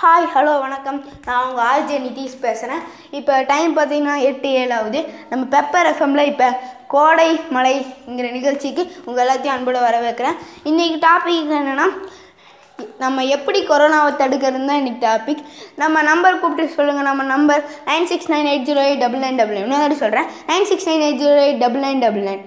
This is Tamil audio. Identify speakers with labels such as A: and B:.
A: ஹாய் ஹலோ வணக்கம். நான் உங்கள் ஆர்ஜே நிதிஷ் பேசுகிறேன் இப்போ டைம் பார்த்தீங்கன்னா எட்டு ஏழு ஆகுது. நம்ம பெப்பர் எஃப்எம்ல இப்போ கோடை மலைங்கிற நிகழ்ச்சிக்கு உங்கள் எல்லாத்தையும் அன்போடு வரவேற்கிறேன். இன்றைக்கி டாபிக் என்னென்னா நம்ம எப்படி கொரோனாவை தடுக்கிறது தான் இன்றைக்கி டாபிக் நம்ம நம்பர் கூப்பிட்டு சொல்லுங்கள் நம்ம number nine six nine eight zero eight double nine double nine இன்னொரு சொல்கிறேன் nine six nine eight zero eight double nine double nine